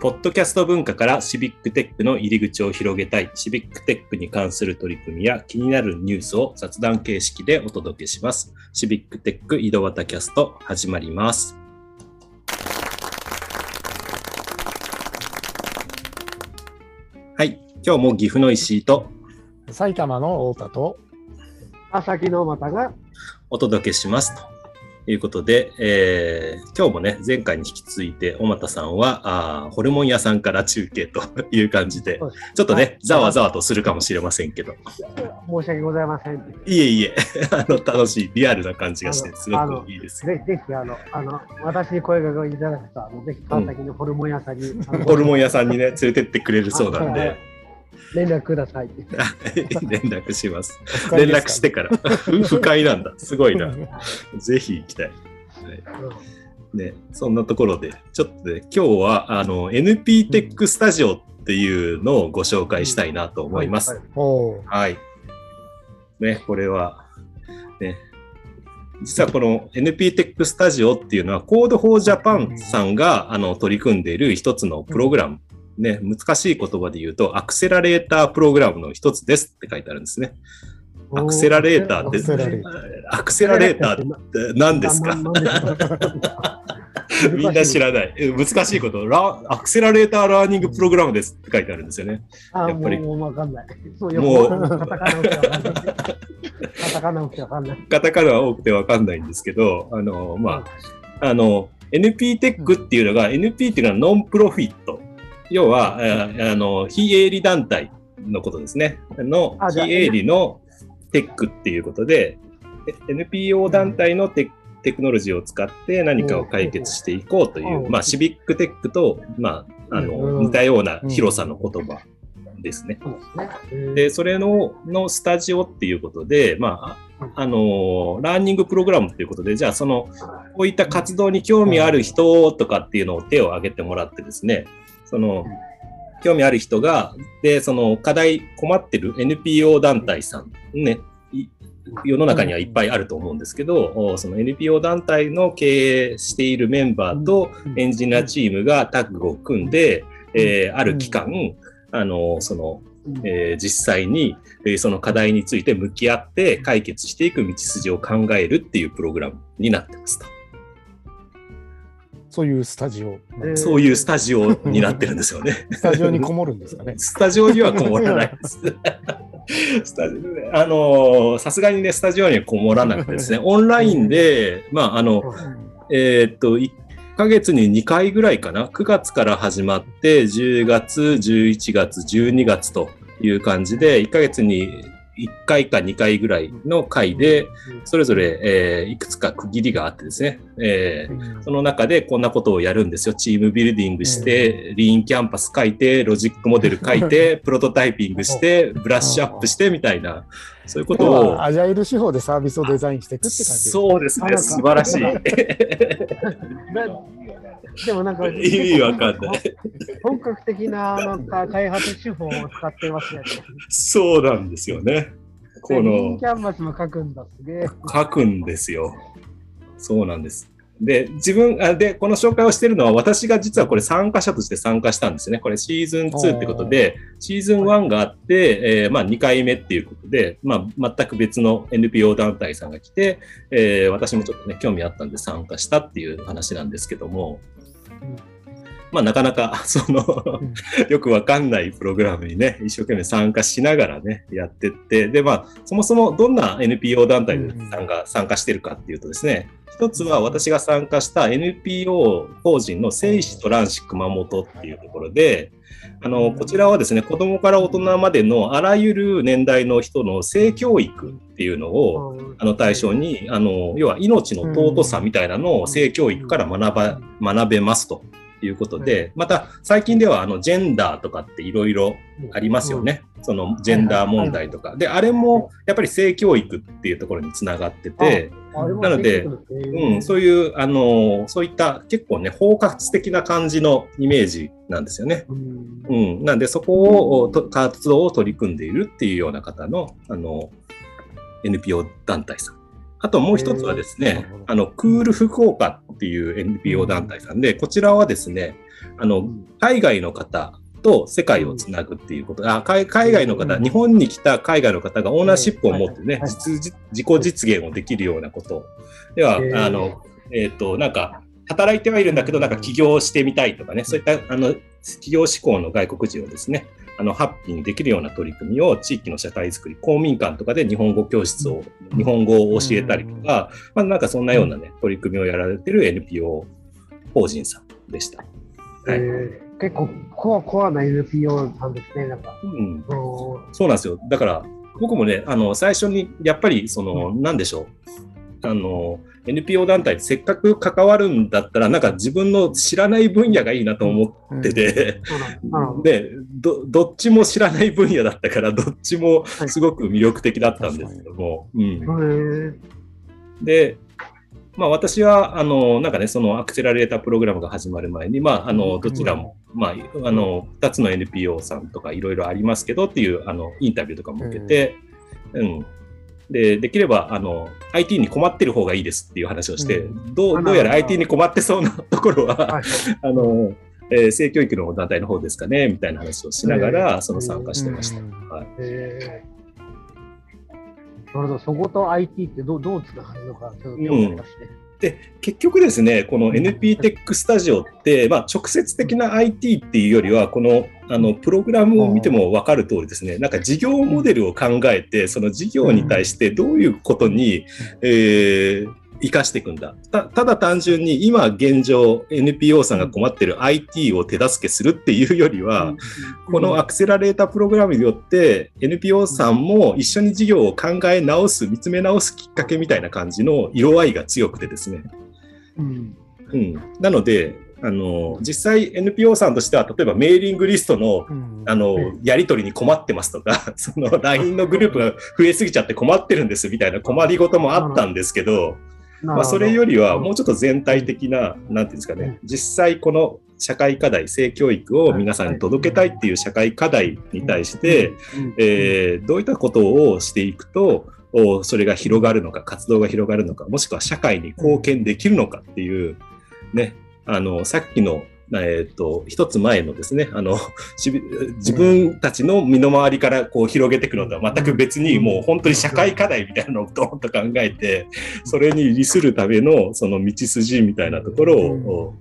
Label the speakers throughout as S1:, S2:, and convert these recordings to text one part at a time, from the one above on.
S1: ポッドキャスト文化からシビックテックの入り口を広げたい、シビックテックに関する取り組みや気になるニュースを雑談形式でお届けします。シビックテック井戸端キャスト始まります。はい、今日も岐阜の石井と
S2: 埼玉の太田と
S3: 朝日の又が
S1: お届けしますということで、えー今日もね、前回に引き続いて、小俣さんはあーホルモン屋さんから中継という感じでちょっとね、
S3: はい。
S1: ざわざわとするかもしれませんけど、
S3: 申し訳ございません。ぜ
S1: いえいえ、あの楽しい、リアルな感じがしてすごくいいですよ。
S3: ひぜひあのあの私に声がけいただくとあのぜひ川崎のホルモン屋さんに、あの
S1: ホルモン屋さんにね、連れてってくれるそうなんで、
S3: 連絡ください。
S1: 連絡します。連絡してから、ふ不快なんだ、すごいな。ぜひ行きたい。ね、そんなところで、ちょっとね、今日はあの NP テックスタジオっていうのをご紹介したいなと思います。
S3: はい。
S1: ね、これは、ね、実はこの NP テックスタジオっていうのは Code for Japan さんがあの取り組んでいる一つのプログラム。ね、難しい言葉で言うと、アクセラレータープログラムの一つですって書いてあるんですね。アクセラレーターって
S2: アクセラレータ
S1: アクセラレーターって何ですか？みんな知らない。え難しいことラ。アクセラレーターラーニングプログラムですって書いてあるんですよね。
S3: あ
S1: やっぱり
S3: もうわかんない。そう
S1: もう
S3: カタカナ起きてわかんない。カタカナ起きてわかんない。
S1: カタカナは多くてわかんないんですけど、あの、まあ、あの、NP テックっていうのが、NP っていうのはノンプロフィット。要は、ああの、非営利団体のことですね。の非営利のテックっていうことで、え NPO 団体のテテクノロジーを使って何かを解決していこうというう、
S3: ん。
S1: まあ、シビックテックと、まあ、あの、
S3: うん。
S1: 似たような広さの言葉ですね。
S3: で
S1: それののスタジオっていうことで、まあ、あの、ラーニングプログラムっていうことで、じゃあ、その、こういった活動に興味ある人とかっていうのを手を挙げてもらってですね、その、興味ある人が、で、その課題困ってる NPO 団体さん、ね、い世の中にはいっぱいあると思うんですけど、おその NPO 団体の経営しているメンバーとエンジニアチームがタッグを組んで、えーある期間、あの、その、えー実際に、えーその課題について向き合って解決していく道筋を考えるっていうプログラムになってますと。
S2: そういうスタジオ。
S3: えー
S1: そういうスタジオになってるんですよね。
S2: スタジオにこもるんですかね。
S1: スタジオにはこもらないです。スタジオねあのーさすがにね、スタジオにはこもらなくてですね、オンラインで、まあ、あの、えーっと、1ヶ月に2回ぐらいかな、9月から始まって、10月、11月、12月という感じで、1ヶ月に1回か2回ぐらいの回で、それぞれ、えーいくつか区切りがあってですね、えーその中でこんなことをやるんですよ。チームビルディングして、リーンキャンパス書いて、ロジックモデル書いて、プロトタイピングして、ブラッシュアップしてみたいな、そういうこと
S2: 要
S1: を
S2: は。アジャイル手法でサービスをデザインしていくって感じです。
S1: そうですね、素晴らしい。
S3: でもなんか、
S1: 意味わかんない。
S3: 本格的ななんか開発手法を使っていますね。
S1: そうなんですよね。この
S3: キ、ャンバスも書くんだ、すげえ。
S1: 書くんですよ。そうなんです。で、自分、あで、この紹介をしているのは、私が実はこれ参加者として参加したんですね。これシーズン2ってことで、シーズン1があって、えーまあ2回目っていうことで、まあ全く別の NPO 団体さんが来て、えー私もちょっとね、興味あったんで参加したっていう話なんですけども、まあなかなか、その、よくわかんないプログラムにね、一生懸命参加しながらね、やってって、で、まあ、そもそもどんな NPO 団体さんが参加してるかっていうとですね、一つは私が参加した NPO 法人の聖子トランシ熊本っていうところで、あの、こちらはですね、子供から大人までのあらゆる年代の人の性教育っていうのを、あの対象に、あの、要は命の尊さみたいなのを性教育から学ば、学べますということで、また最近ではあのジェンダーとかっていろいろありますよね。そのジェンダー問題とか。で、あれもやっぱり性教育っていうところにつながってて、なのでうん、そういう、あの、そういった結構ね、包括的な感じのイメージなんですよね。
S3: うん
S1: うん。なんで、そこを、と活動を取り組んでいるっていうような方の、あの、NPO 団体さんあともう一つはですねあの、クール福岡っていう NPO 団体さんで、こちらはですね、あの、海外の方と世界をつなぐっていうこと、あ海海外の方、
S3: うん。
S1: 日本に来た海外の方がオーナーシップを持ってね、自己実現をできるようなこと。では、あの、えっ、と、なんか、働いてはいるんだけど、なんか起業してみたいとかね、そういった、あの、起業志向の外国人をですね、あの、ハッピーにできるような取り組みを地域の社会づくり、公民館とかで日本語教室を、日本語を教えたりとか、まあ、なんかそんなようなね、取り組みをやられてる NPO 法人さんでした。はい。
S3: えー結構コアコアな NPO さんですね、なんか。
S1: うん、
S3: そ
S1: そうなんですよ。だから、僕もね、あの、最初に、やっぱり、その、なんでしょう。あの、NPO 団体せっかく関わるんだったら、なんか自分の知らない分野がいいなと思ってて、
S3: でど
S1: っちも知らない分野だったから、どっちもすごく魅力的だったんですけども、で、まあ私は、あの、なんかね、そのアクセラレータープログラムが始まる前に、まあ、あの、どちらも、まあ、あの、二つの NPO さんとかいろいろありますけどっていう、あの、インタビューとかも受けて、うん。で、できれば、あの、IT に困ってる方がいいですっていう話をして、
S2: う
S1: どう、ど。うやら IT に困ってそうなところは、
S3: はい
S1: あの、えー性教育の団体の方ですかね、みたいな話をしながら、その参加してました。
S2: うん。
S1: はい。
S3: えー。なるほど、そこと IT ってどうどうつながるのか、ちょっと興味ありまして。
S1: 結局ですね、この NP テックスタジオって、まあ、直接的な IT っていうよりは、このあのプログラムを見ても分かる通りですね、なんか事業モデルを考えて、その事業に対してどういうことに、えー生かしていくんだた。ただ単純に今現状 NPO さんが困ってる IT を手助けするっていうよりは、このアクセラレータープログラムによって NPO さんも一緒に事業を考え直す、見つめ直すきっかけみたいな感じの色合いが強くてですね。
S3: うん
S1: うん、なので、あの、実際 NPO さんとしては、例えばメーリングリストの、
S2: うん
S1: あの、やり取りに困ってますとか、その LINE のグループが増えすぎちゃって困ってるんですみたいな困りごともあったんですけど、まあ、それよりはもうちょっと全体的な、なんていうんですかね、実際この社会課題、性教育を皆さんに届けたいっていう社会課題に対して、
S3: うん。
S1: えーどういったことをしていくと、おそれが広がるのか、活動が広がるのか、もしくは社会に貢献できるのかっていう、ね、あの、さっきの、えっ、と、一つ前のですね、あの、自分たちの身の回りからこう広げていくのとは全く別に、もう本当に社会課題みたいなのをドーンと考えて、それに利するためのその道筋みたいなところを、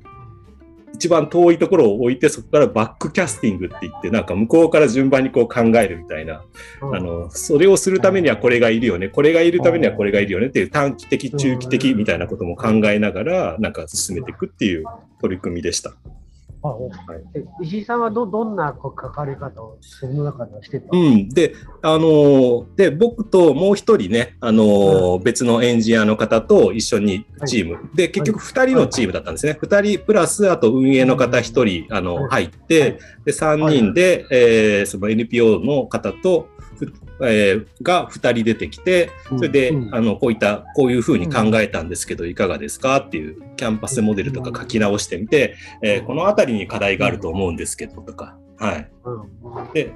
S1: 一番遠いところを置いて、そこからバックキャスティングって言って、なんか向こうから順番にこう考えるみたいな、
S3: うん。
S1: あの、それをするためにはこれがいるよね、これがいるためにはこれがいるよねっていう短期的、中期的みたいなことも考えながら、なんか進めていくっていう取り組みでした。
S3: あえ石井さんはどどんな関わり方をその中ではしてた？
S1: うん。で、あのーで、僕ともう一人ね、あのー別のエンジニアの方と一緒にチーム。で、結局二人のチームだったんですね。二人プラス、あと運営の方一人、あの、
S3: はい
S1: 入って、で、三人で、えーその NPO の方と、ふえーが二人出てきて、それで、
S3: うん。
S1: あの、こういった、こういうふうに考えたんですけど、いかがですかっていう、キャンパスモデルとか書き直してみて、えーこのあたりに課題があると思うんですけど、とか、はい。
S3: うん。
S1: で、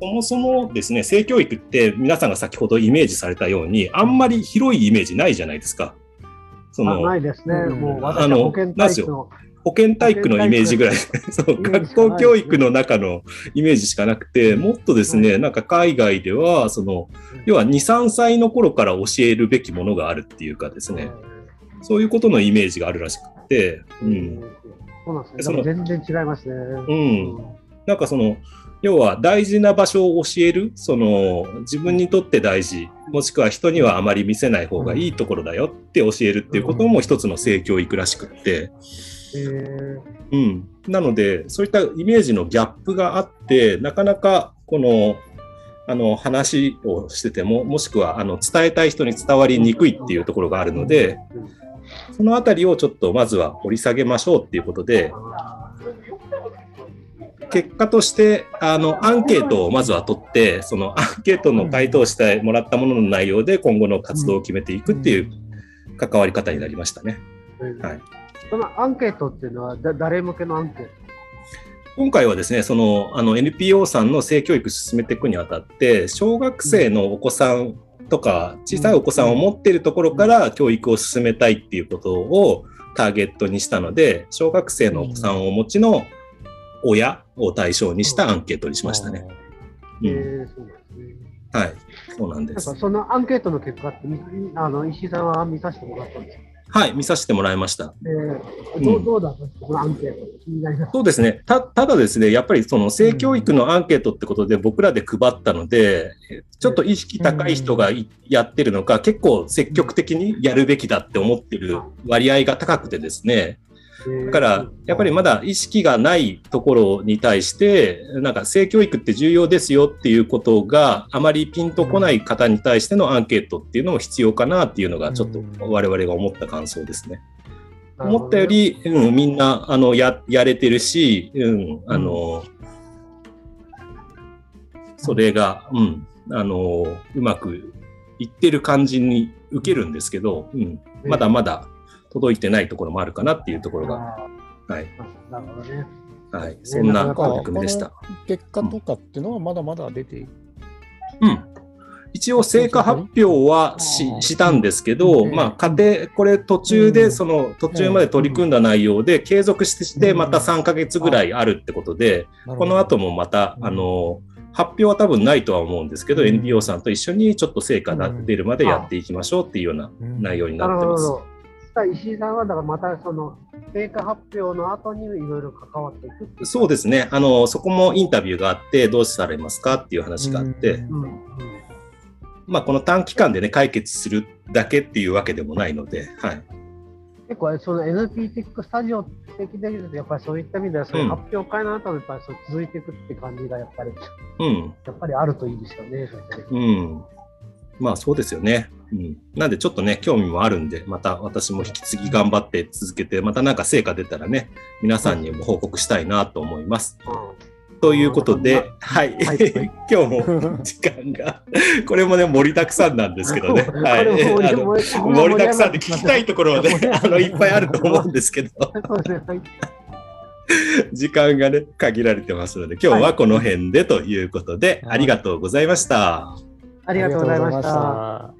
S1: そもそもですね、性教育って皆さんが先ほどイメージされたように、あんまり広いイメージないじゃないですか。そ
S3: あ
S1: の
S3: ないですね、
S2: うん。
S3: もう私は保健体育の
S1: 保健体育のイメージぐらい、そう学校教育の中のイメージしかなくて、もっとですね、なんか海外では、その、要は2、3歳の頃から教えるべきものがあるっていうかですね、そういうことのイメージがあるらしくて、う
S3: うん。
S1: ん。
S3: そうなんですね。全然違いますね。
S1: うん。なんかその、要は大事な場所を教える、その自分にとって大事、もしくは人にはあまり見せない方がいいところだよって教えるっていうことも一つの性教育らしくって、
S3: えー
S1: うん。なので、そういったイメージのギャップがあって、なかなかこの、あの話をしてても、もしくはあの伝えたい人に伝わりにくいっていうところがあるので、そのあたりをちょっとまずは掘り下げましょうっていうことで、結果として、あの、アンケートをまずは取って、そのアンケートの回答してもらったものの内容で今後の活動を決めていくっていう関わり方になりましたね。
S3: うん
S1: はい
S3: そのアンケートっていうのはだ誰向けのアンケート？
S1: 今回はですね、その、あの、NPO さんの性教育進めていくにあたって、小学生のお子さんとか小さいお子さんを持っているところから教育を進めたいっていうことをターゲットにしたので小学生のお子さんをお持ちの親を対象にしたアンケートにしましたね。
S3: え
S1: うん。はい、そうなんです。
S3: そのアンケートの結果って、みあの石井さんは見させてもらったんですか？
S1: はい、見させてもらいました。
S3: で、
S1: うん
S3: どうどうだっこのアンケート。気になります。
S1: そうですね。た、ただですね、やっぱりその性教育のアンケートってことで僕らで配ったので、ちょっと意識高い人がいやってるのか、結構積極的にやるべきだって思ってる割合が高くてですね。だから、やっぱりまだ意識がないところに対して、なんか性教育って重要ですよっていうことがあまりピンとこない方に対してのアンケートっていうのも必要かなっていうのがちょっと我々が思った感想ですね。思ったより、うん、みんなあのややれてるし、うん、あの、それが、うん、あのうまくいってる感じに受けるんですけど、うん、まだまだ届いてないところもあるかなっていうところが、
S3: あ
S1: はい、
S3: ーなるほどね。
S1: はい、そんな取り組みでした。
S2: 結果とかっていうのはまだまだ出ている。
S1: うん。一応成果発表はししたんですけど、
S2: うん。
S1: まあ家庭、これ途中でその途中まで取り組んだ内容で継続してしてまた3ヶ月ぐらいあるってことで、この後もまた、
S2: うん。
S1: あの、発表は多分ないとは思うんですけど、
S2: うん。
S1: NPO さんと一緒にちょっと成果が
S2: うん。
S1: 出るまでやっていきましょうっていうような
S2: うん。
S1: 内容に
S3: な
S1: なってます。
S3: るほど。そしたら石井さんは、だからまたその、成果発表の後にいろいろ関わっていくっていう。
S1: そうですね。あの、そこもインタビューがあって、どうされますかっていう話があって、
S2: うん
S3: うん。うん
S1: まあ、この短期間でね、解決するだけっていうわけでもないので、はい。
S3: 結構、その NP テックスタジオ的で言うと、やっぱりそういった意味では、その発表会の後もやっぱりそう続いていくって感じがやっぱり、
S1: うん。
S3: やっぱりあるといいですよね。そうやってね
S1: うん。まあそうですよね。うん。なんでちょっとね、興味もあるんで、また私も引き継ぎ頑張って続けて、またなんか成果出たらね、皆さんにも報告したいなと思います。
S3: うん
S1: ということで、はい。
S3: はい
S1: 今日も時間が、これもね、盛りだくさんなんですけどね。はい。
S3: 盛り
S1: だくさんで聞きたいところはねあの、いっぱいあると思うんですけど、時間がね、限られてますので、今日はこの辺でということで、
S2: はい
S1: ありがとうございました。
S3: ありがとうございま
S2: し。た。